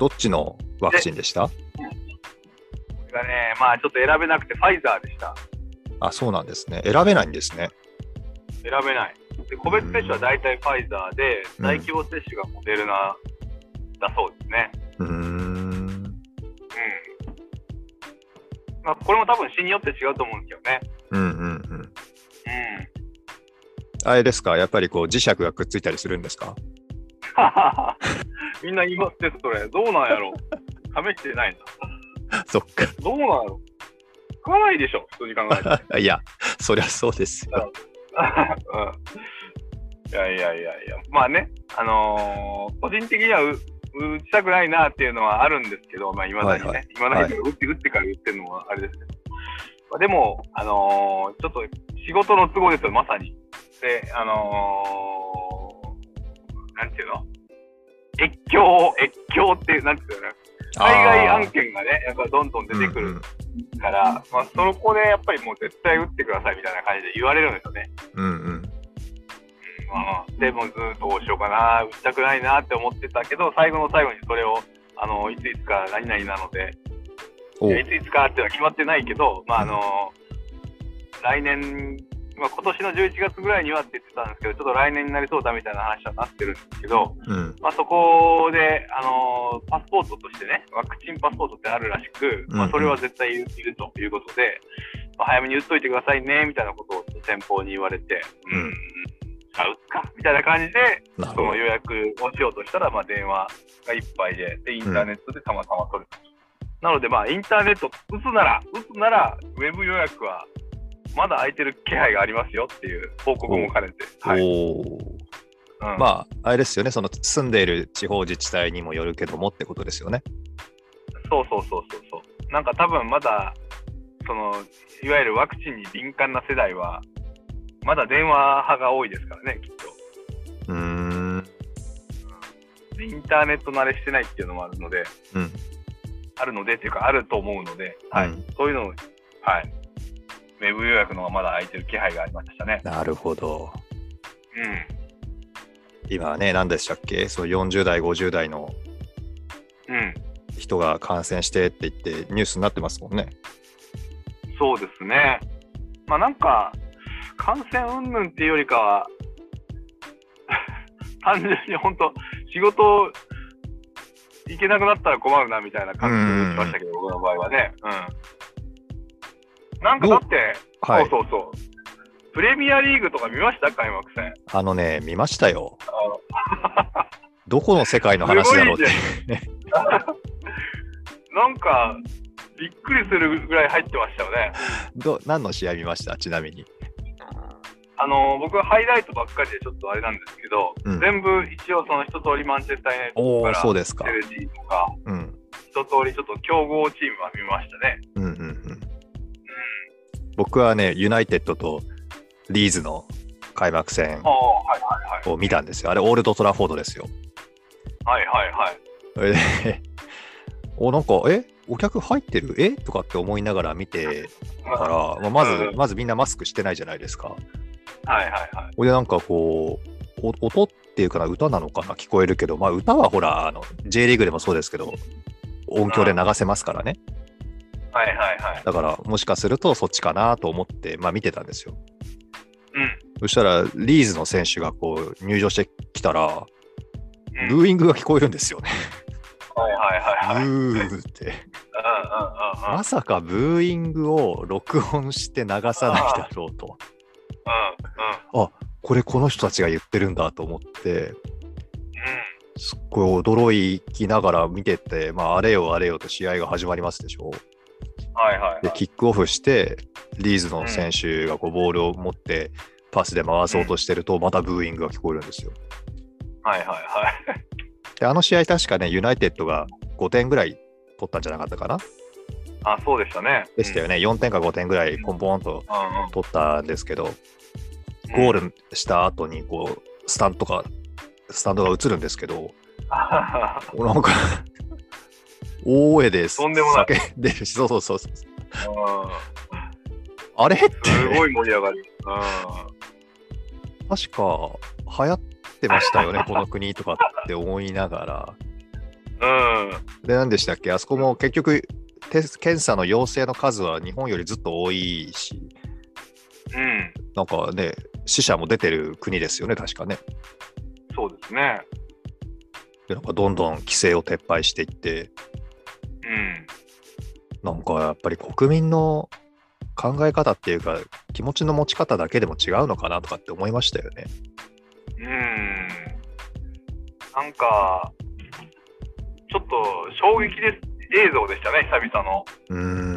どっちのワクチンでした？これがね、まあちょっと選べなくてファイザーでした。あ、そうなんですね。選べないんですね。選べない。で個別接種は大体ファイザーで、うん大規模接種がモデルナだそうですね。うーん。うん。まあこれも多分市によって違うと思うんですよね。うんうんうん。うん。あれですか？やっぱりこう磁石がくっついたりするんですか？みんな言いますね、それ。どうなんやろ試してないんだ。そっどうなんやろ使わないでしょ、普通に考えて。か。いや、そりゃそうですよ。うんいやいやいやいや、まあね、あのー個人的にはう打ちたくないなっていうのはあるんですけど、まあ、いまだにはいはね、いまだに打って打ってから言ってるのはあれですけど、まあ、でも、あのーちょっと仕事の都合ですよ、まさに。で、あのーなんていうの？越境、越境って、なんていうの？海外案件がね、やっぱどんどん出てくるうんうんから、まあ、そこでやっぱりもう絶対打ってくださいみたいな感じで言われるんですよね。うんうん。うん、でもずっとどうしようかな、打ちたくないなって思ってたけど、最後の最後にそれを、あのいついつか何々なので、おいついつかっていうのは決まってないけど、まああの来年、まあ、今年の11月ぐらいにはって言ってたんですけど、ちょっと来年になりそうだみたいな話はなってるんですけど、うん。まあ、そこで、あのパスポートとしてね、ワクチンパスポートってあるらしく、まあ、それは絶対いるということで、まあ、早めに打っといてくださいねみたいなことを先方に言われて、ううん打つかみたいな感じで、その予約をしようとしたら、まあ、電話がいっぱいで、で、インターネットでたまたま取れた。なので、まあ、インターネット打つなら、打つなら、ウェブ予約はまだ空いてる気配がありますよっていう報告も兼ねて。はい。うんまあ、あれですよね、その住んでいる地方自治体にもよるけどもってことですよね。そうそうそうそうそう。なんか多分まだ、その、いわゆるワクチンに敏感な世代は、まだ電話派が多いですからね、きっと。うーん。でインターネット慣れしてないっていうのもあるので、うん。あるのでっていうか、あると思うので、はい。うんそういうのを、はい。ウェブ予約のがまだ空いてる気配がありましたね。なるほど。う今ね、何でしたっけ？そう40代、50代のん。うん。人が感染してって言ってニュースになってますもんね。そうですね。まあなんか、感染云々っていうよりかは、単純に本当、仕事行けなくなったら困るなみたいな感じでしましたけど、僕の場合はね。うん。なんかだって、はい。そうそうそう。プレミアリーグとか見ました？開幕戦。あのね、見ましたよ。あどこの世界の話だろうって。なんか、びっくりするぐらい入ってましたよね。ど何の試合見ました？ちなみに。あの僕はハイライトばっかりでちょっとあれなんですけど、うん全部一応その一通りマンチェスター・ユナイテッからそうですかチェ。ルシーとか、うん。一通りちょっと強豪チームは見ましたね。僕はね、ユナイテッドとリーズの開幕戦。を見たんですよ。あれ、オールド・トラフォードですよ。はいはいはい。それで、お、なんか、えお客入ってる？え？とかって思いながら見てたら、まあまずう、んまずみんなマスクしてないじゃないですか。はいはいはい。ほいで、なんかこう、お音っていうかな、歌なのかな、聞こえるけど、まあ歌はほら、あの J リーグでもそうですけど、音響で流せますからね。はいはいはい。だから、もしかするとそっちかなと思って、まあ見てたんですよ。うん。そしたら、リーズの選手がこう入場してきたら、うん、ブーイングが聞こえるんですよね。はいはいはいはい。ブーって。まさかブーイングを録音して流さないだろうと。うんうんこれこの人たちが言ってるんだと思って、すっごい驚きながら見てて、まあ、あれよあれよと試合が始まりますでしょ。はいはいはい。でキックオフして、リーズの選手がこうボールを持って、パスで回そうとしてると、またブーイングが聞こえるんですよ。はいはいはい。で、あの試合、確かね、ユナイテッドが5点ぐらい取ったんじゃなかったかな？あ、そうでしたね。ね。でしたよね。4点か5点ぐらいポンポンとうんうん。取ったんですけど、ゴールした後にこう、スタンドが、スタンドが映るんですけど、なんか、大声です。とんでもない叫んでるし、そうそうそうそう。うんあれ？って、すごい盛り上がり。うん確か流行ってましたよね、この国とかって思いながら。うん。で、何でしたっけ？あそこも結局、検査の陽性の数は日本よりずっと多いし、うん。なんかね、死者も出てる国ですよね、確かね。そうですね。で、なんかどんどん規制を撤廃していって、うん。なんかやっぱり国民の考え方っていうか、気持ちの持ち方だけでも違うのかなとかって思いましたよね。うん。なんか、ちょっと衝撃です映像でしたね、久々の。うーん。